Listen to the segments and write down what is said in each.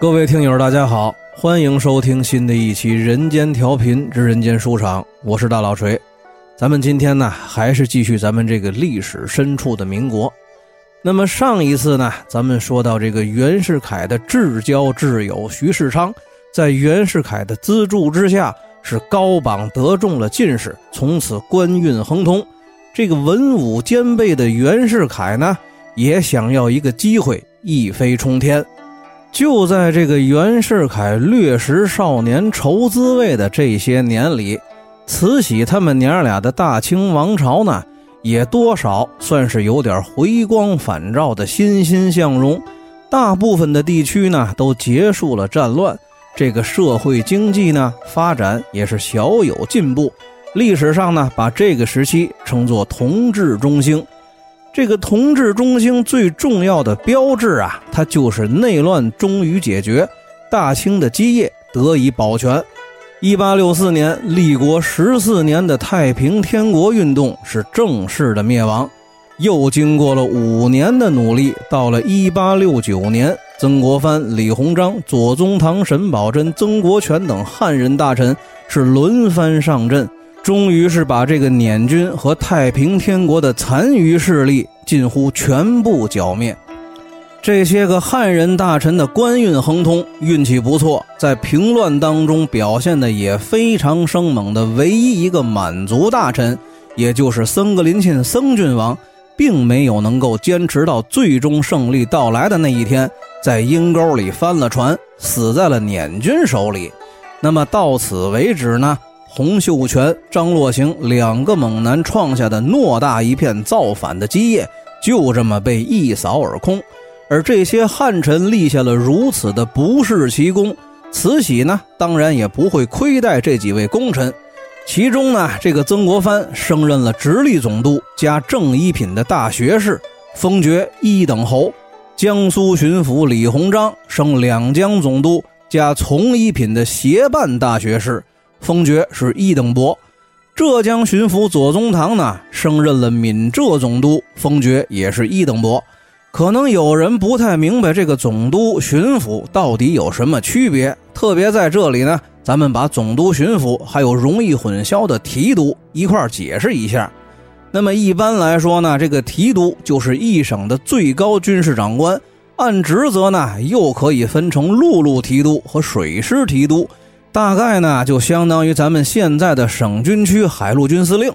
各位听友，大家好，欢迎收听新的一期《人间调频之人间书场》，我是大老锤。咱们今天呢，还是继续咱们这个历史深处的民国。那么上一次呢，咱们说到这个袁世凯的至交挚友徐世昌，在袁世凯的资助之下，是高榜得中了进士，从此官运亨通。这个文武兼备的袁世凯呢，也想要一个机会一飞冲天。就在这个袁世凯掠食少年愁滋味的这些年里，慈禧他们娘俩的大清王朝呢，也多少算是有点回光返照的欣欣向荣。大部分的地区呢，都结束了战乱，这个社会经济呢，发展也是小有进步。历史上呢，把这个时期称作同治中兴。这个同治中兴最重要的标志啊，它就是内乱终于解决，大清的基业得以保全。一八六四年，立国十四年的太平天国运动是正式的灭亡。又经过了五年的努力，到了一八六九年，曾国藩、李鸿章、左宗棠、沈葆桢、曾国荃等汉人大臣是轮番上阵。终于是把这个捻军和太平天国的残余势力近乎全部剿灭。这些个汉人大臣的官运亨通，运气不错，在平乱当中表现的也非常生猛的唯一一个满族大臣，也就是僧格林沁僧郡王，并没有能够坚持到最终胜利到来的那一天，在阴沟里翻了船，死在了捻军手里。那么到此为止呢？洪秀全、张洛行两个猛男创下的偌大一片造反的基业，就这么被一扫而空。而这些汉臣立下了如此的不世奇功，慈禧呢，当然也不会亏待这几位功臣。其中呢，这个曾国藩升任了直隶总督加正一品的大学士，封爵一等侯；江苏巡抚李鸿章升两江总督加从一品的协办大学士。封爵是一等伯，浙江巡抚左宗棠呢升任了闽浙总督，封爵也是一等伯。可能有人不太明白这个总督、巡抚到底有什么区别，特别在这里呢，咱们把总督、巡抚还有容易混淆的提督一块解释一下。那么一般来说呢，这个提督就是一省的最高军事长官，按职责呢又可以分成陆路提督和水师提督。大概呢，就相当于咱们现在的省军区海陆军司令，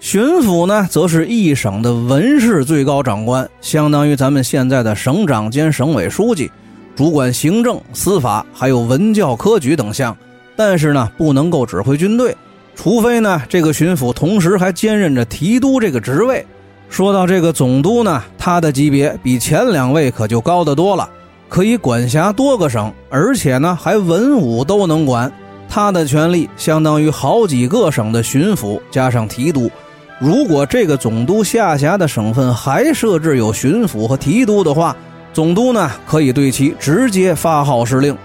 巡抚呢，则是一省的文事最高长官，相当于咱们现在的省长兼省委书记，主管行政、司法还有文教科举等项。但是呢，不能够指挥军队，除非呢，这个巡抚同时还兼任着提督这个职位。说到这个总督呢，他的级别比前两位可就高得多了。可以管辖多个省，而且呢还文武都能管。他的权力相当于好几个省的巡抚加上提督。如果这个总督下辖的省份还设置有巡抚和提督的话，总督呢可以对其直接发号施令。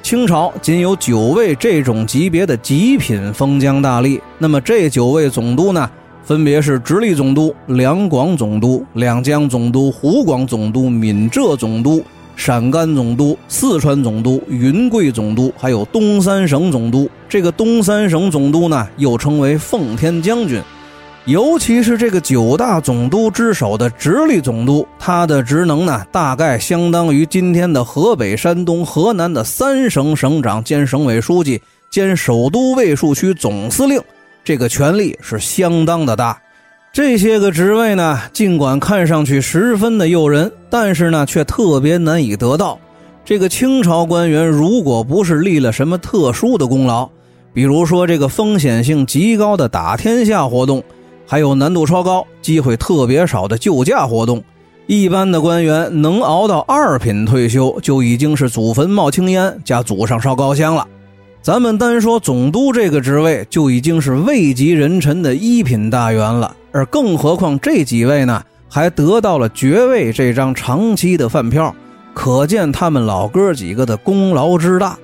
清朝仅有九位这种级别的极品封疆大吏，那么这九位总督呢，分别是直隶总督、两广总督、两江总督、湖广总督、闽浙总督。陕甘总督、四川总督、云贵总督，还有东三省总督。这个东三省总督呢，又称为奉天将军。尤其是这个九大总督之首的直隶总督，他的职能呢，大概相当于今天的河北、山东、河南的三省省长兼省委书记兼首都卫戍区总司令。这个权力是相当的大。这些个职位呢，尽管看上去十分的诱人，但是呢，却特别难以得到。这个清朝官员，如果不是立了什么特殊的功劳，比如说这个风险性极高的打天下活动，还有难度超高、机会特别少的救驾活动，一般的官员能熬到二品退休，就已经是祖坟冒青烟加祖上烧高香了。咱们单说总督这个职位，就已经是位极人臣的一品大员了。而更何况这几位呢，还得到了爵位这张长期的饭票，可见他们老哥几个的功劳之大。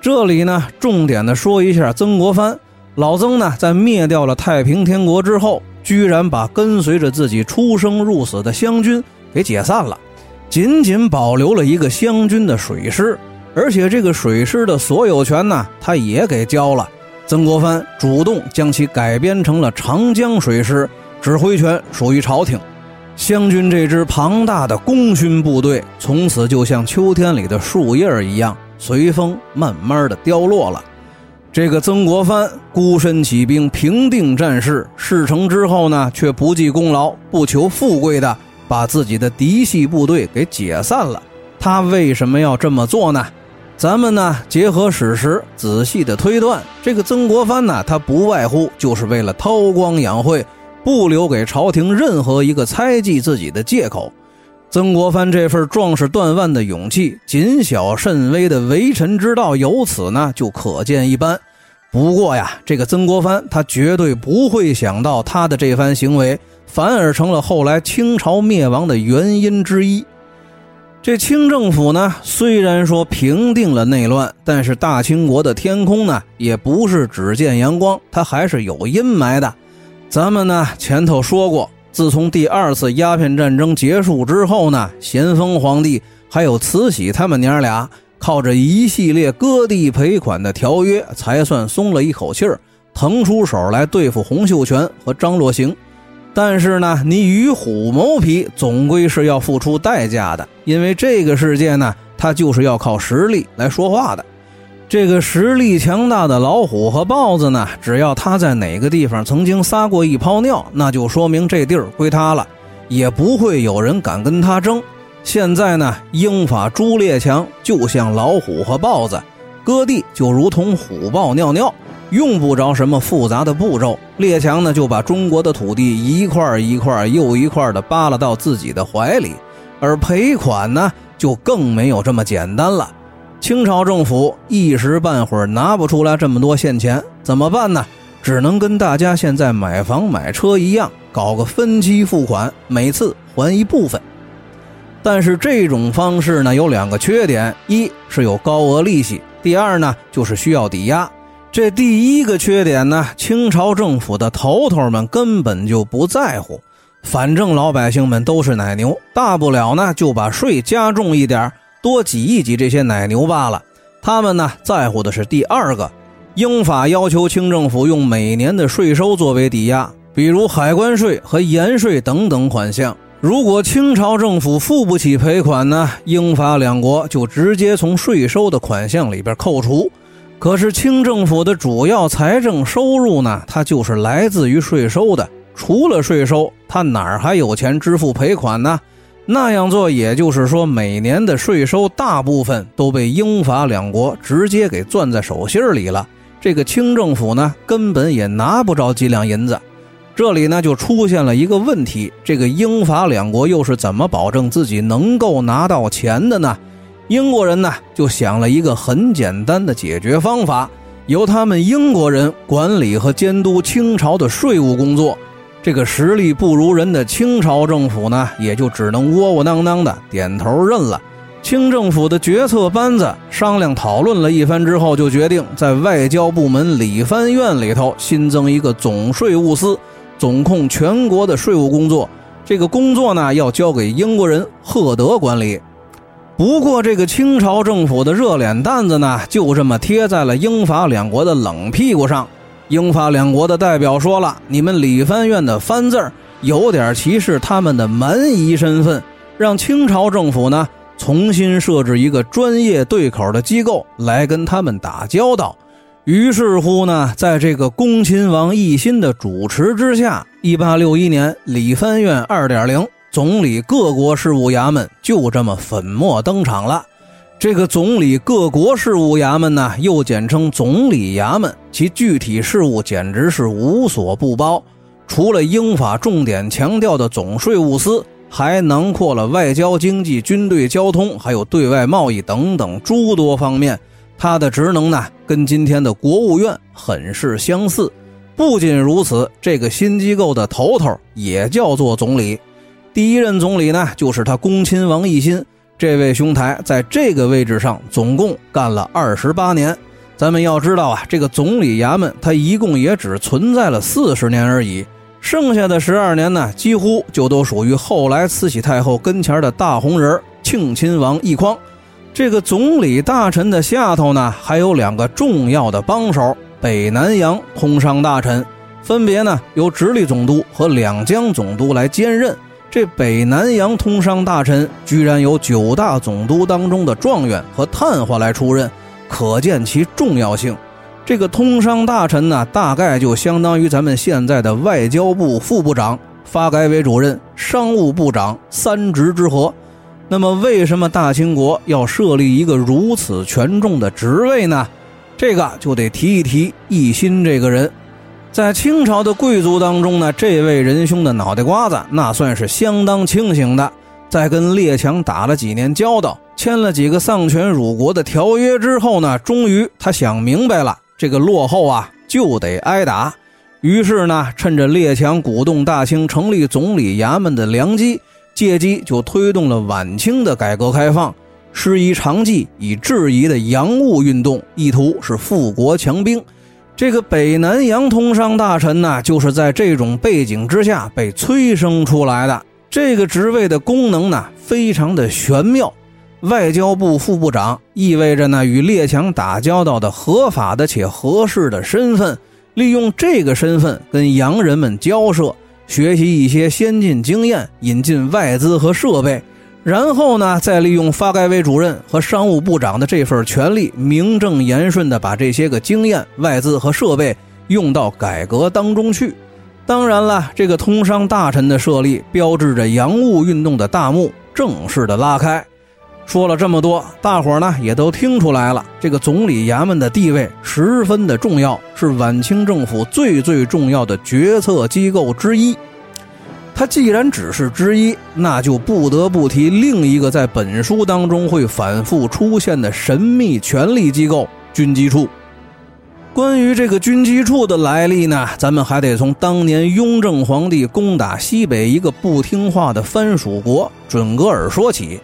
这里呢，重点的说一下曾国藩。老曾呢，在灭掉了太平天国之后，居然把跟随着自己出生入死的湘军给解散了，仅仅保留了一个湘军的水师。而且这个水师的所有权呢，他也给交了。曾国藩主动将其改编成了长江水师，指挥权属于朝廷。湘军这支庞大的功勋部队，从此就像秋天里的树叶一样，随风慢慢的凋落了。这个曾国藩孤身起兵平定战事，事成之后呢，却不计功劳、不求富贵的把自己的嫡系部队给解散了。他为什么要这么做呢？咱们呢，结合史实仔细的推断，这个曾国藩呢，他不外乎就是为了韬光养晦，不留给朝廷任何一个猜忌自己的借口。曾国藩这份壮士断腕的勇气，谨小慎微的为臣之道，由此呢就可见一斑。不过呀，这个曾国藩他绝对不会想到，他的这番行为反而成了后来清朝灭亡的原因之一。这清政府呢，虽然说平定了内乱，但是大清国的天空呢，也不是只见阳光，它还是有阴霾的。咱们呢前头说过。自从第二次鸦片战争结束之后呢，咸丰皇帝还有慈禧他们娘俩靠着一系列割地赔款的条约，才算松了一口气儿，腾出手来对付洪秀全和张若行。但是呢，你与虎谋皮，总归是要付出代价的，因为这个世界呢，它就是要靠实力来说话的。这个实力强大的老虎和豹子呢，只要它在哪个地方曾经撒过一泡尿，那就说明这地儿归它了，也不会有人敢跟他争。现在呢，英法朱列强就像老虎和豹子，割地就如同虎豹尿尿，用不着什么复杂的步骤。列强呢，就把中国的土地一块一块又一块的扒拉到自己的怀里，而赔款呢，就更没有这么简单了。清朝政府一时半会儿拿不出来这么多现钱，怎么办呢？只能跟大家现在买房买车一样，搞个分期付款，每次还一部分。但是这种方式呢，有两个缺点：一是有高额利息；第二呢，就是需要抵押。这第一个缺点呢，清朝政府的头头们根本就不在乎，反正老百姓们都是奶牛，大不了呢就把税加重一点多挤一挤这些奶牛罢了，他们呢在乎的是第二个，英法要求清政府用每年的税收作为抵押，比如海关税和盐税等等款项。如果清朝政府付不起赔款呢，英法两国就直接从税收的款项里边扣除。可是清政府的主要财政收入呢，它就是来自于税收的，除了税收，它哪儿还有钱支付赔款呢？那样做，也就是说，每年的税收大部分都被英法两国直接给攥在手心里了。这个清政府呢，根本也拿不着几两银子。这里呢，就出现了一个问题：这个英法两国又是怎么保证自己能够拿到钱的呢？英国人呢，就想了一个很简单的解决方法，由他们英国人管理和监督清朝的税务工作。这个实力不如人的清朝政府呢，也就只能窝窝囊囊的点头认了。清政府的决策班子商量讨论了一番之后，就决定在外交部门理藩院里头新增一个总税务司，总控全国的税务工作。这个工作呢，要交给英国人赫德管理。不过，这个清朝政府的热脸蛋子呢，就这么贴在了英法两国的冷屁股上。英法两国的代表说了：“你们理藩院的‘藩’字儿有点歧视他们的蛮夷身份，让清朝政府呢重新设置一个专业对口的机构来跟他们打交道。”于是乎呢，在这个恭亲王奕欣的主持之下，1861年理藩院2.0总理各国事务衙门就这么粉墨登场了。这个总理各国事务衙门呢，又简称总理衙门，其具体事务简直是无所不包。除了英法重点强调的总税务司，还囊括了外交、经济、军队、交通，还有对外贸易等等诸多方面。它的职能呢，跟今天的国务院很是相似。不仅如此，这个新机构的头头也叫做总理。第一任总理呢，就是他恭亲王奕欣。这位兄台在这个位置上总共干了二十八年。咱们要知道啊，这个总理衙门他一共也只存在了四十年而已，剩下的十二年呢，几乎就都属于后来慈禧太后跟前的大红人庆亲王奕匡。这个总理大臣的下头呢，还有两个重要的帮手，北南洋通商大臣，分别呢由直隶总督和两江总督来兼任。这北南洋通商大臣居然由九大总督当中的状元和探花来出任，可见其重要性。这个通商大臣呢，大概就相当于咱们现在的外交部副部长、发改委主任、商务部长三职之和。那么，为什么大清国要设立一个如此权重的职位呢？这个就得提一提奕心这个人。在清朝的贵族当中呢，这位仁兄的脑袋瓜子那算是相当清醒的。在跟列强打了几年交道，签了几个丧权辱国的条约之后呢，终于他想明白了，这个落后啊就得挨打。于是呢，趁着列强鼓动大清成立总理衙门的良机。借机就推动了晚清的改革开放，师夷长技以制夷的洋务运动，意图是富国强兵。这个北南洋通商大臣呢，就是在这种背景之下被催生出来的。这个职位的功能呢，非常的玄妙。外交部副部长意味着呢，与列强打交道的合法的且合适的身份，利用这个身份跟洋人们交涉。学习一些先进经验，引进外资和设备，然后呢，再利用发改委主任和商务部长的这份权力，名正言顺地把这些个经验、外资和设备用到改革当中去。当然了，这个通商大臣的设立，标志着洋务运动的大幕正式的拉开。说了这么多，大伙儿呢也都听出来了，这个总理衙门的地位十分的重要，是晚清政府最最重要的决策机构之一。他既然只是之一，那就不得不提另一个在本书当中会反复出现的神秘权力机构——军机处。关于这个军机处的来历呢，咱们还得从当年雍正皇帝攻打西北一个不听话的藩属国准噶尔说起。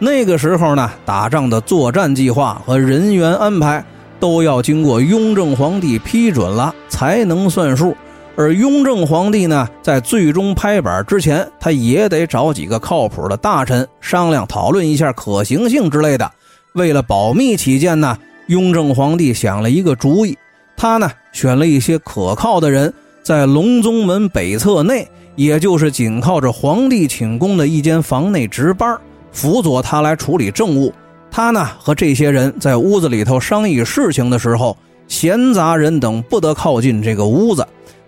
那个时候呢，打仗的作战计划和人员安排都要经过雍正皇帝批准了才能算数。而雍正皇帝呢，在最终拍板之前，他也得找几个靠谱的大臣商量讨论一下可行性之类的。为了保密起见呢，雍正皇帝想了一个主意，他呢选了一些可靠的人，在隆宗门北侧内，也就是紧靠着皇帝寝宫的一间房内值班。辅佐他来处理政务，他呢和这些人在屋子里头商议事情的时候，闲杂人等不得靠近这个屋子，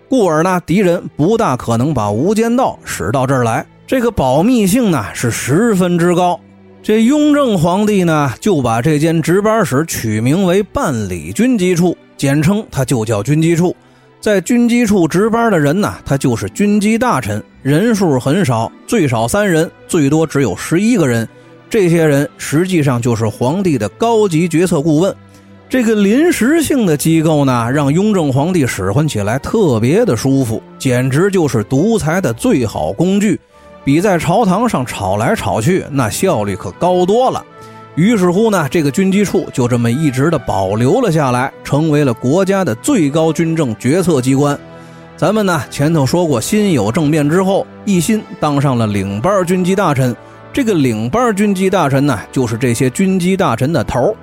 故而呢敌人不大可能把无间道使到这儿来，这个保密性呢是十分之高。这雍正皇帝呢就把这间值班室取名为办理军机处，简称他就叫军机处。在军机处值班的人呢，他就是军机大臣，人数很少，最少三人，最多只有十一个人。这些人实际上就是皇帝的高级决策顾问。这个临时性的机构呢，让雍正皇帝使唤起来特别的舒服，简直就是独裁的最好工具，比在朝堂上吵来吵去那效率可高多了。于是乎呢，这个军机处就这么一直的保留了下来，成为了国家的最高军政决策机关。咱们呢前头说过，辛酉政变之后，奕欣当上了领班军机大臣。这个领班军机大臣呢，就是这些军机大臣的头。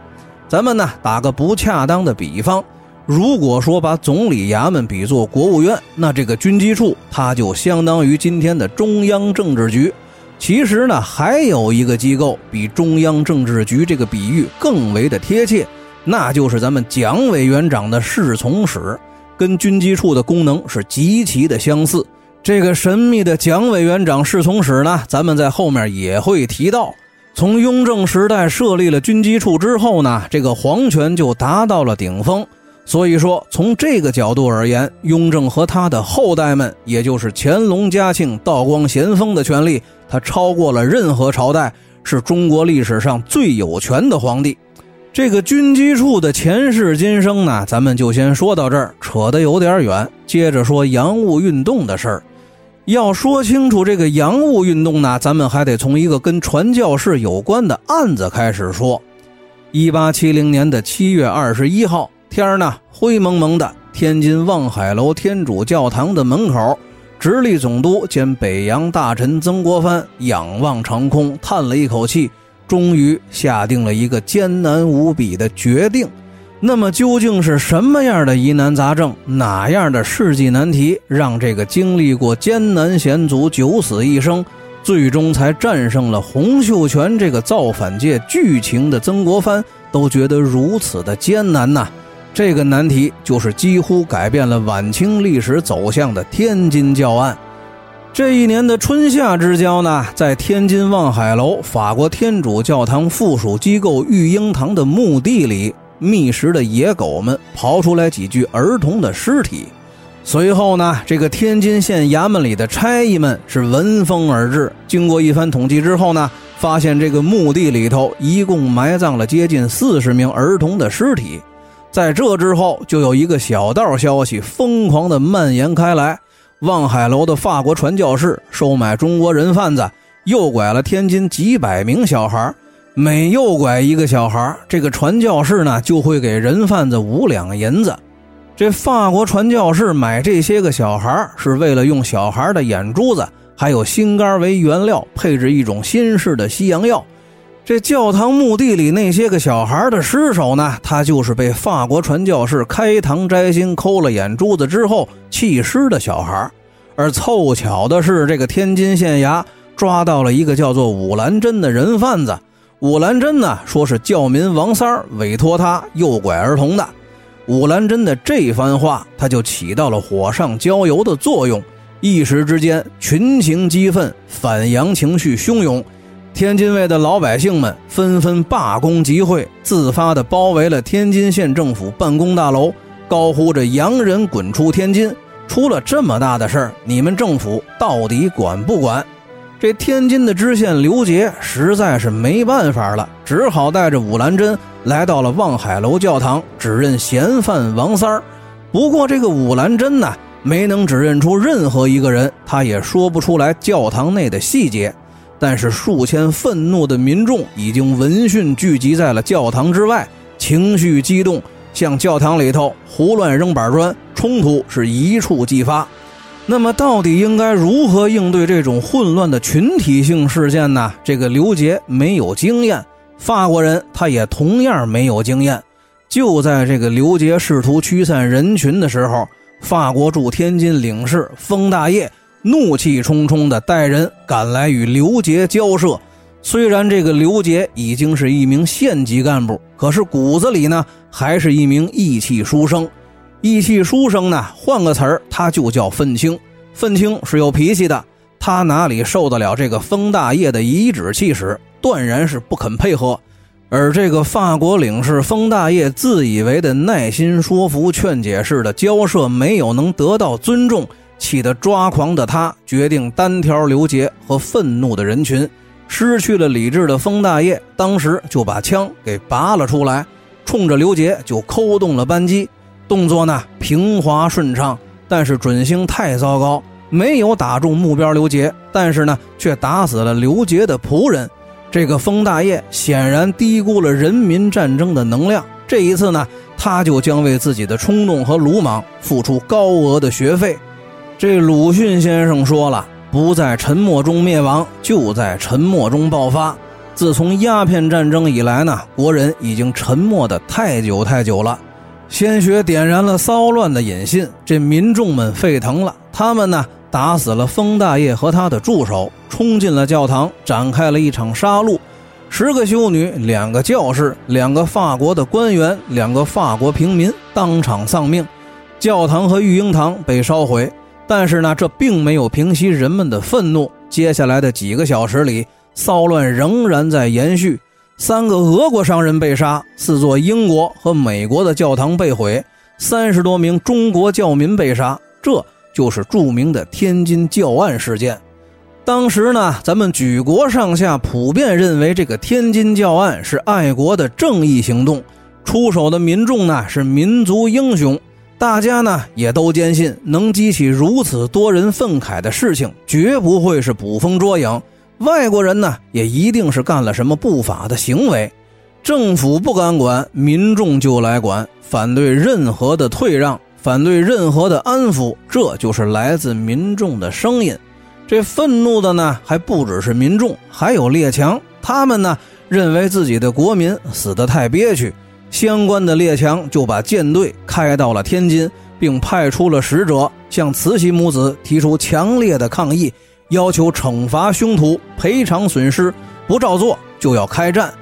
咱们呢打个不恰当的比方，如果说把总理衙门比作国务院，那这个军机处它就相当于今天的中央政治局。其实呢，还有一个机构比中央政治局这个比喻更为的贴切，那就是咱们蒋委员长的侍从室，跟军机处的功能是极其的相似。这个神秘的蒋委员长侍从室呢，咱们在后面也会提到。从雍正时代设立了军机处之后呢，这个皇权就达到了顶峰。所以说，从这个角度而言，雍正和他的后代们，也就是乾隆、嘉庆、道光、咸丰的权力，他超过了任何朝代，是中国历史上最有权的皇帝。这个军机处的前世今生呢，咱们就先说到这儿，扯得有点远。接着说洋务运动的事儿。要说清楚这个洋务运动呢，咱们还得从一个跟传教士有关的案子开始说。一八七零年的七月二十一号。天儿呢，灰蒙蒙的。天津望海楼天主教堂的门口，直隶总督兼北洋大臣曾国藩仰望长空，叹了一口气，终于下定了一个艰难无比的决定。那么究竟是什么样的疑难杂症，哪样的世纪难题，让这个经历过艰难险阻、九死一生，最终才战胜了洪秀全这个造反界剧情的曾国藩，都觉得如此的艰难呐？这个难题就是几乎改变了晚清历史走向的天津教案。这一年的春夏之交呢，在天津望海楼法国天主教堂附属机构育婴堂的墓地里。觅食的野狗们刨出来几具儿童的尸体，随后呢，这个天津县衙门里的差役们是闻风而至。经过一番统计之后呢，发现这个墓地里头一共埋葬了接近四十名儿童的尸体。在这之后，就有一个小道消息疯狂地蔓延开来：望海楼的法国传教士收买中国人贩子，诱拐了天津几百名小孩。每诱拐一个小孩，这个传教士呢就会给人贩子五两银子。这法国传教士买这些个小孩，是为了用小孩的眼珠子还有心肝为原料，配置一种新式的西洋药。这教堂墓地里那些个小孩的尸首呢，他就是被法国传教士开膛摘心抠了眼珠子之后弃尸的小孩。而凑巧的是，这个天津县衙抓到了一个叫做武兰珍的人贩子。武兰珍呢，说是教民王三儿委托他诱拐儿童的。武兰珍的这番话，他就起到了火上浇油的作用。一时之间，群情激愤，反洋情绪汹涌。天津卫的老百姓们纷纷罢工集会，自发地包围了天津县政府办公大楼，高呼着“洋人滚出天津”。出了这么大的事儿，你们政府到底管不管？这天津的知县刘杰实在是没办法了，只好带着武兰珍来到了望海楼教堂，指认嫌犯王三儿。不过这个武兰珍呢，没能指认出任何一个人，他也说不出来教堂内的细节。但是数千愤怒的民众已经闻讯聚集在了教堂之外，情绪激动，向教堂里头胡乱扔板砖，冲突是一触即发。那么，到底应该如何应对这种混乱的群体性事件呢？这个刘杰没有经验，法国人他也同样没有经验。就在这个刘杰试图驱散人群的时候，法国驻天津领事封大业怒气冲冲地带人赶来与刘杰交涉。虽然这个刘杰已经是一名县级干部，可是骨子里呢，还是一名义气书生。义气书生呢？换个词儿，他就叫愤青。愤青是有脾气的，他哪里受得了这个封大业的颐指气使，断然是不肯配合。而这个法国领事封大业自以为的耐心说服、劝解式的交涉没有能得到尊重，气得抓狂的他决定单挑刘杰和愤怒的人群。失去了理智的封大业当时就把枪给拔了出来，冲着刘杰就扣动了扳机。动作呢平滑顺畅，但是准星太糟糕，没有打中目标刘杰，但是呢却打死了刘杰的仆人。这个封大业显然低估了人民战争的能量，这一次呢他就将为自己的冲动和鲁莽付出高额的学费。这鲁迅先生说了：“不在沉默中灭亡，就在沉默中爆发。”自从鸦片战争以来呢，国人已经沉默的太久太久了。鲜血点燃了骚乱的引信，这民众们沸腾了。他们呢，打死了封大业和他的助手，冲进了教堂，展开了一场杀戮。十个修女，两个教士，两个法国的官员，两个法国平民当场丧命。教堂和育婴堂被烧毁，但是呢，这并没有平息人们的愤怒。接下来的几个小时里，骚乱仍然在延续。三个俄国商人被杀，四座英国和美国的教堂被毁，三十多名中国教民被杀，这就是著名的天津教案事件。当时呢，咱们举国上下普遍认为这个天津教案是爱国的正义行动，出手的民众呢是民族英雄，大家呢也都坚信能激起如此多人愤慨的事情，绝不会是捕风捉影。外国人呢，也一定是干了什么不法的行为，政府不敢管，民众就来管，反对任何的退让，反对任何的安抚，这就是来自民众的声音。这愤怒的呢，还不只是民众，还有列强，他们呢认为自己的国民死得太憋屈，相关的列强就把舰队开到了天津，并派出了使者向慈禧母子提出强烈的抗议，要求惩罚凶徒、赔偿损失，不照做就要开战。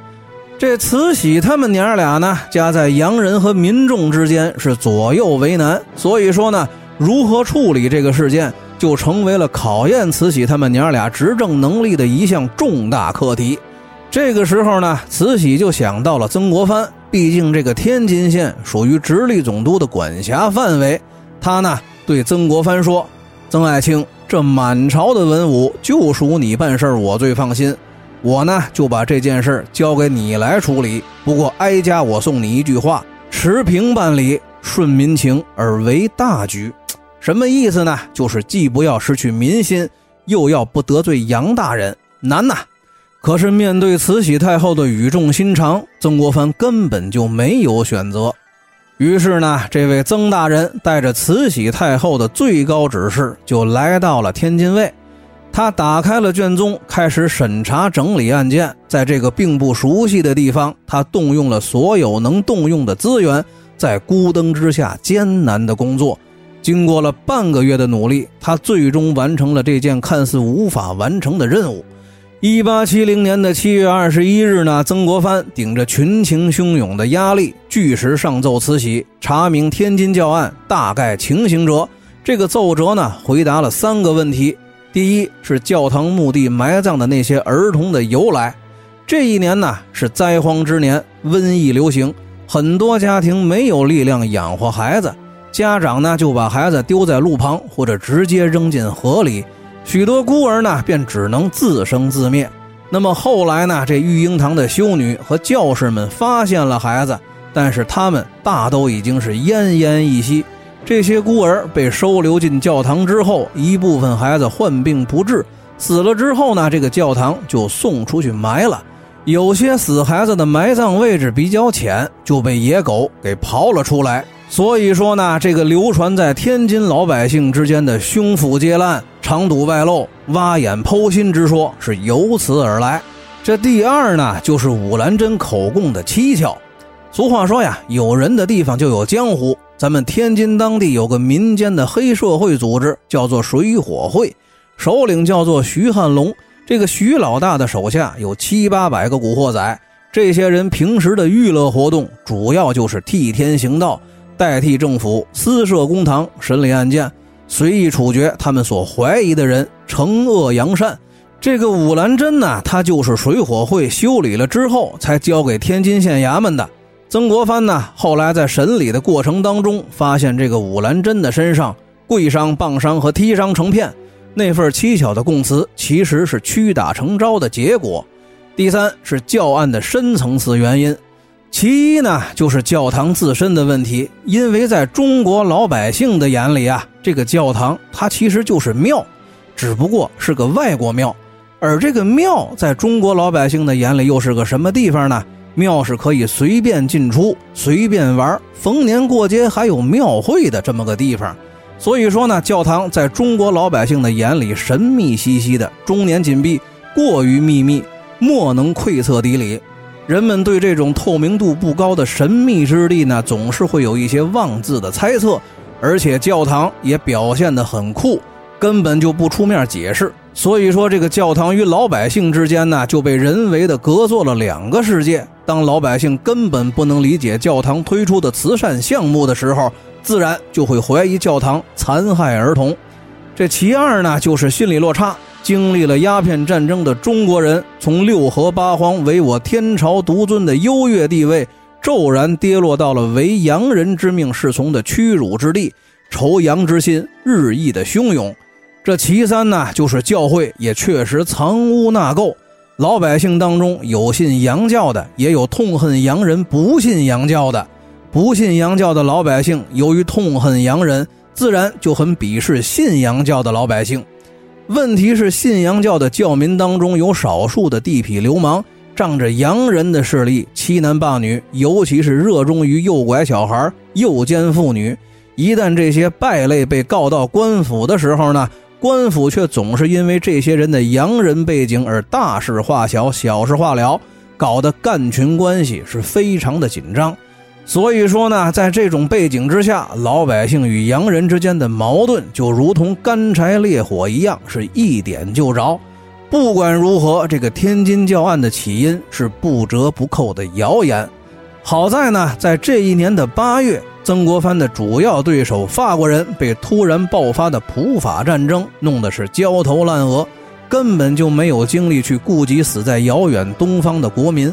这慈禧他们娘俩呢，夹在洋人和民众之间，是左右为难。所以说呢，如何处理这个事件，就成为了考验慈禧他们娘俩执政能力的一项重大课题。这个时候呢，慈禧就想到了曾国藩，毕竟这个天津县属于直隶总督的管辖范围。他呢，对曾国藩说：“曾爱卿，这满朝的文武，就属你办事儿我最放心。”我呢就把这件事交给你来处理。不过哀家我送你一句话：持平办理，顺民情而为大局。什么意思呢？就是既不要失去民心，又要不得罪杨大人，难呐。可是面对慈禧太后的语重心长，曾国藩根本就没有选择。于是呢，这位曾大人带着慈禧太后的最高指示，就来到了天津卫。他打开了卷宗，开始审查整理案件。在这个并不熟悉的地方，他动用了所有能动用的资源，在孤灯之下艰难的工作。经过了半个月的努力，他最终完成了这件看似无法完成的任务。一八七零年的七月二十一日呢，曾国藩顶着群情汹涌的压力，据实上奏慈禧，查明天津教案大概情形者。这个奏折呢，回答了三个问题。第一是教堂墓地埋葬的那些儿童的由来。这一年呢是灾荒之年，瘟疫流行，很多家庭没有力量养活孩子，家长呢就把孩子丢在路旁或者直接扔进河里，许多孤儿呢便只能自生自灭。那么后来呢，这育婴堂的修女和教士们发现了孩子，但是他们大都已经是奄奄一息。这些孤儿被收留进教堂之后，一部分孩子患病不治，死了之后呢，这个教堂就送出去埋了。有些死孩子的埋葬位置比较浅，就被野狗给刨了出来。所以说呢，这个流传在天津老百姓之间的凶腐劫烂、肠肚外露、挖眼剖心之说是由此而来。这第二呢，就是武兰珍口供的蹊跷。俗话说呀，有人的地方就有江湖。咱们天津当地有个民间的黑社会组织，叫做水火会，首领叫做徐汉龙。这个徐老大的手下有七八百个古惑仔，这些人平时的娱乐活动主要就是替天行道，代替政府私设公堂，审理案件，随意处决他们所怀疑的人，惩恶扬善。这个武兰珍呢，他就是水火会修理了之后才交给天津县衙门的。曾国藩呢，后来在审理的过程当中，发现这个武兰珍的身上跪伤、棒伤和踢伤成片，那份蹊跷的供词其实是屈打成招的结果。第三是教案的深层次原因，其一呢就是教堂自身的问题，因为在中国老百姓的眼里啊，这个教堂它其实就是庙，只不过是个外国庙，而这个庙在中国老百姓的眼里又是个什么地方呢？庙是可以随便进出、随便玩，逢年过节还有庙会的这么个地方。所以说呢，教堂在中国老百姓的眼里神秘兮兮的，终年紧闭，过于秘密，莫能窥测底里。人们对这种透明度不高的神秘之地呢，总是会有一些妄自的猜测。而且教堂也表现得很酷，根本就不出面解释。所以说，这个教堂与老百姓之间呢，就被人为的隔作了两个世界。当老百姓根本不能理解教堂推出的慈善项目的时候，自然就会怀疑教堂残害儿童。这其二呢，就是心理落差。经历了鸦片战争的中国人，从六合八荒唯我天朝独尊的优越地位，骤然跌落到了唯洋人之命是从的屈辱之地，仇洋之心日益的汹涌。这其三呢，就是教会也确实藏污纳垢，老百姓当中有信洋教的，也有痛恨洋人不信洋教的。不信洋教的老百姓，由于痛恨洋人，自然就很鄙视信洋教的老百姓。问题是，信洋教的教民当中有少数的地痞流氓，仗着洋人的势力欺男霸女，尤其是热衷于诱拐小孩、诱奸妇女。一旦这些败类被告到官府的时候呢？官府却总是因为这些人的洋人背景而大事化小，小事化了，搞得干群关系是非常的紧张。所以说呢，在这种背景之下，老百姓与洋人之间的矛盾就如同干柴烈火一样，是一点就着。不管如何，这个天津教案的起因是不折不扣的谣言。好在呢，在这一年的八月，曾国藩的主要对手法国人被突然爆发的普法战争弄得是焦头烂额，根本就没有精力去顾及死在遥远东方的国民。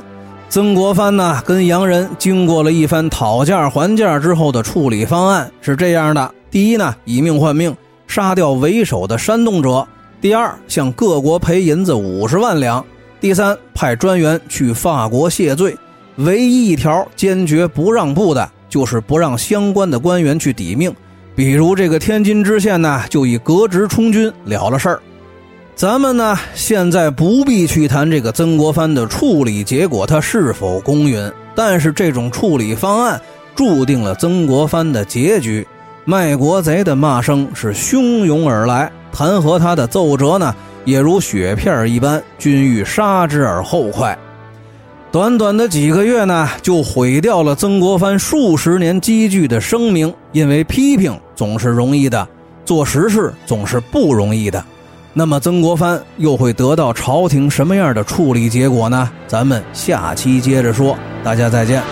曾国藩呢，跟洋人经过了一番讨价还价之后的处理方案是这样的：第一呢，以命换命，杀掉为首的煽动者。第二，向各国赔银子五十万两；第三，派专员去法国谢罪。唯一一条坚决不让步的，就是不让相关的官员去抵命。比如这个天津知县呢，就以革职充军了了事儿。咱们呢，现在不必去谈这个曾国藩的处理结果，他是否公允。但是这种处理方案，注定了曾国藩的结局。卖国贼的骂声是汹涌而来。弹劾他的奏折呢，也如雪片一般，均欲杀之而后快。短短的几个月呢，就毁掉了曾国藩数十年积聚的声名。因为批评总是容易的，做实事总是不容易的。那么曾国藩又会得到朝廷什么样的处理结果呢？咱们下期接着说。大家再见。